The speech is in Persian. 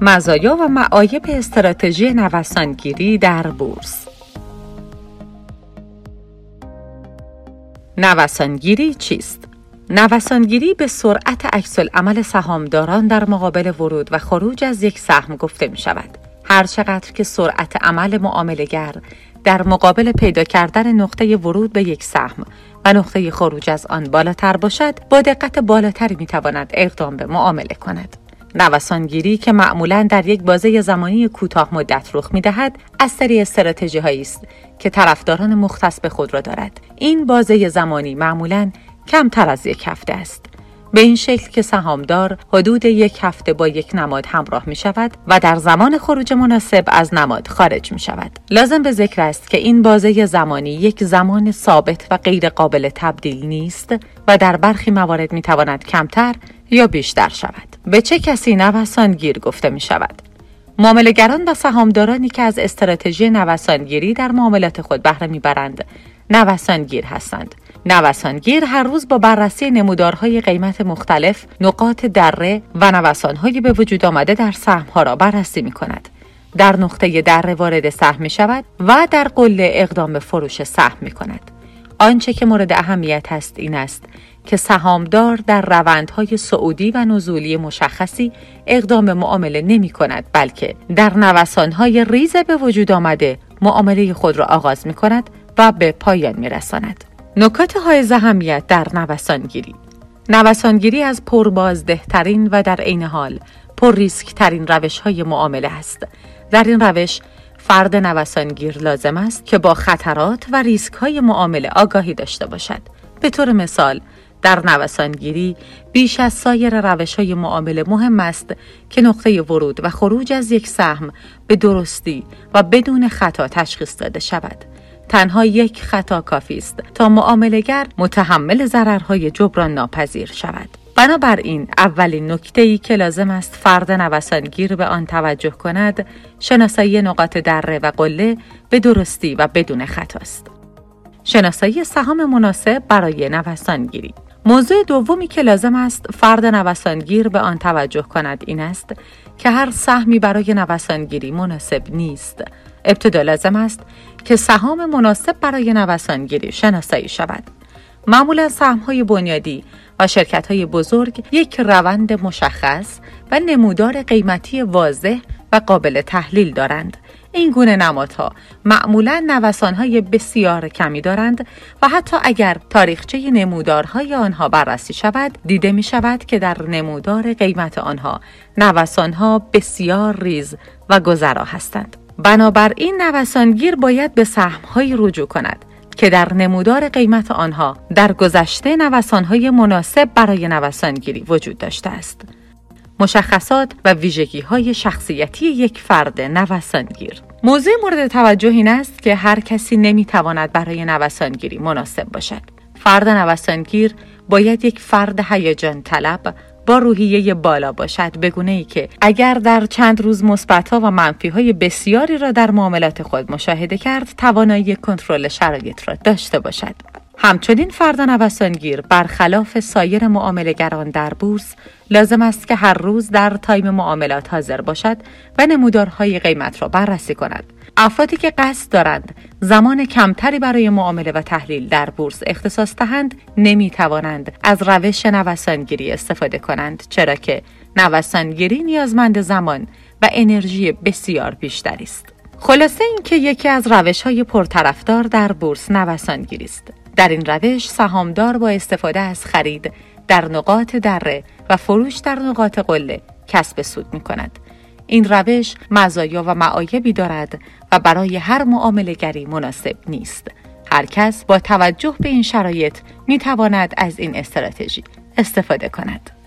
مزایا و معایب استراتژی نوسانگیری در بورس نوسانگیری چیست؟ نوسانگیری به سرعت عکس عمل سهامداران در مقابل ورود و خروج از یک سهم گفته می شود. هر چقدر که سرعت عمل معاملگر در مقابل پیدا کردن نقطه ورود به یک سهم و نقطه خروج از آن بالاتر باشد با دقت بالاتری می تواند اقدام به معامله کند. نوسانگیری که معمولا در یک بازه زمانی کوتاه مدت رخ می دهد از سری استراتژی هایی است که طرفداران مختص به خود را دارد این بازه زمانی معمولا کمتر از یک هفته است به این شکل که سهامدار حدود یک هفته با یک نماد همراه می شود و در زمان خروج مناسب از نماد خارج می شود. لازم به ذکر است که این بازه زمانی یک زمان ثابت و غیر قابل تبدیل نیست و در برخی موارد می تواند کمتر یا بیشتر شود. به چه کسی نوسانگیر گفته می شود؟ معاملهگران و سهامدارانی که از استراتژی نوسانگیری در معاملات خود بهره می‌برند نوسانگیر هستند نوسانگیر هر روز با بررسی نمودارهای قیمت مختلف نقاط دره و نوسانهایی به وجود آمده در سهمها را بررسی می کند. در نقطه دره وارد سهم می شود و در قله اقدام به فروش سهم می کند. آنچه که مورد اهمیت است این است که سهامدار در روندهای سعودی و نزولی مشخصی اقدام معامله نمی کند بلکه در نوسانهای ریز به وجود آمده معامله خود را آغاز می کند و به پایان می رساند. نکات های اهمیت در نوسانگیری نوسانگیری از پربازدهترین و در عین حال پر ریسک ترین روش های معامله است. در این روش فرد نوسانگیر لازم است که با خطرات و ریسک های معامله آگاهی داشته باشد. به طور مثال در نوسانگیری بیش از سایر روش های معامله مهم است که نقطه ورود و خروج از یک سهم به درستی و بدون خطا تشخیص داده شود. تنها یک خطا کافی است تا معاملهگر متحمل ضررهای جبران ناپذیر شود. بنابراین اولین نکته ای که لازم است فرد نوسانگیر به آن توجه کند شناسایی نقاط دره و قله به درستی و بدون خطاست. شناسایی سهام مناسب برای نوسانگیری موضوع دومی که لازم است فرد نوسانگیر به آن توجه کند این است که هر سهمی برای نوسانگیری مناسب نیست. ابتدا لازم است که سهام مناسب برای نوسانگیری شناسایی شود. معمولا سهم های بنیادی و شرکت های بزرگ یک روند مشخص و نمودار قیمتی واضح و قابل تحلیل دارند. این گونه نمادها معمولا نوسانهای بسیار کمی دارند و حتی اگر تاریخچه نمودارهای آنها بررسی شود دیده می شود که در نمودار قیمت آنها نوسانها بسیار ریز و گذرا هستند. بنابراین نوسانگیر باید به سهمهایی رجوع کند. که در نمودار قیمت آنها در گذشته نوسانهای مناسب برای نوسانگیری وجود داشته است. مشخصات و ویژگی های شخصیتی یک فرد نوسانگیر موضوع مورد توجه این است که هر کسی نمی‌تواند برای نوسانگیری مناسب باشد. فرد نوسانگیر باید یک فرد هیجان طلب با روحیه بالا باشد به ای که اگر در چند روز مثبت و منفی های بسیاری را در معاملات خود مشاهده کرد توانایی کنترل شرایط را داشته باشد همچنین فرد نوسانگیر برخلاف سایر معاملهگران در بورس لازم است که هر روز در تایم معاملات حاضر باشد و نمودارهای قیمت را بررسی کند. افرادی که قصد دارند زمان کمتری برای معامله و تحلیل در بورس اختصاص دهند نمی توانند از روش نوسانگیری استفاده کنند چرا که نوسانگیری نیازمند زمان و انرژی بسیار بیشتری است. خلاصه اینکه یکی از روش های پرطرفدار در بورس نوسانگیری است. در این روش سهامدار با استفاده از خرید در نقاط دره و فروش در نقاط قله کسب سود می کند. این روش مزایا و معایبی دارد و برای هر معاملهگری مناسب نیست. هر کس با توجه به این شرایط می تواند از این استراتژی استفاده کند.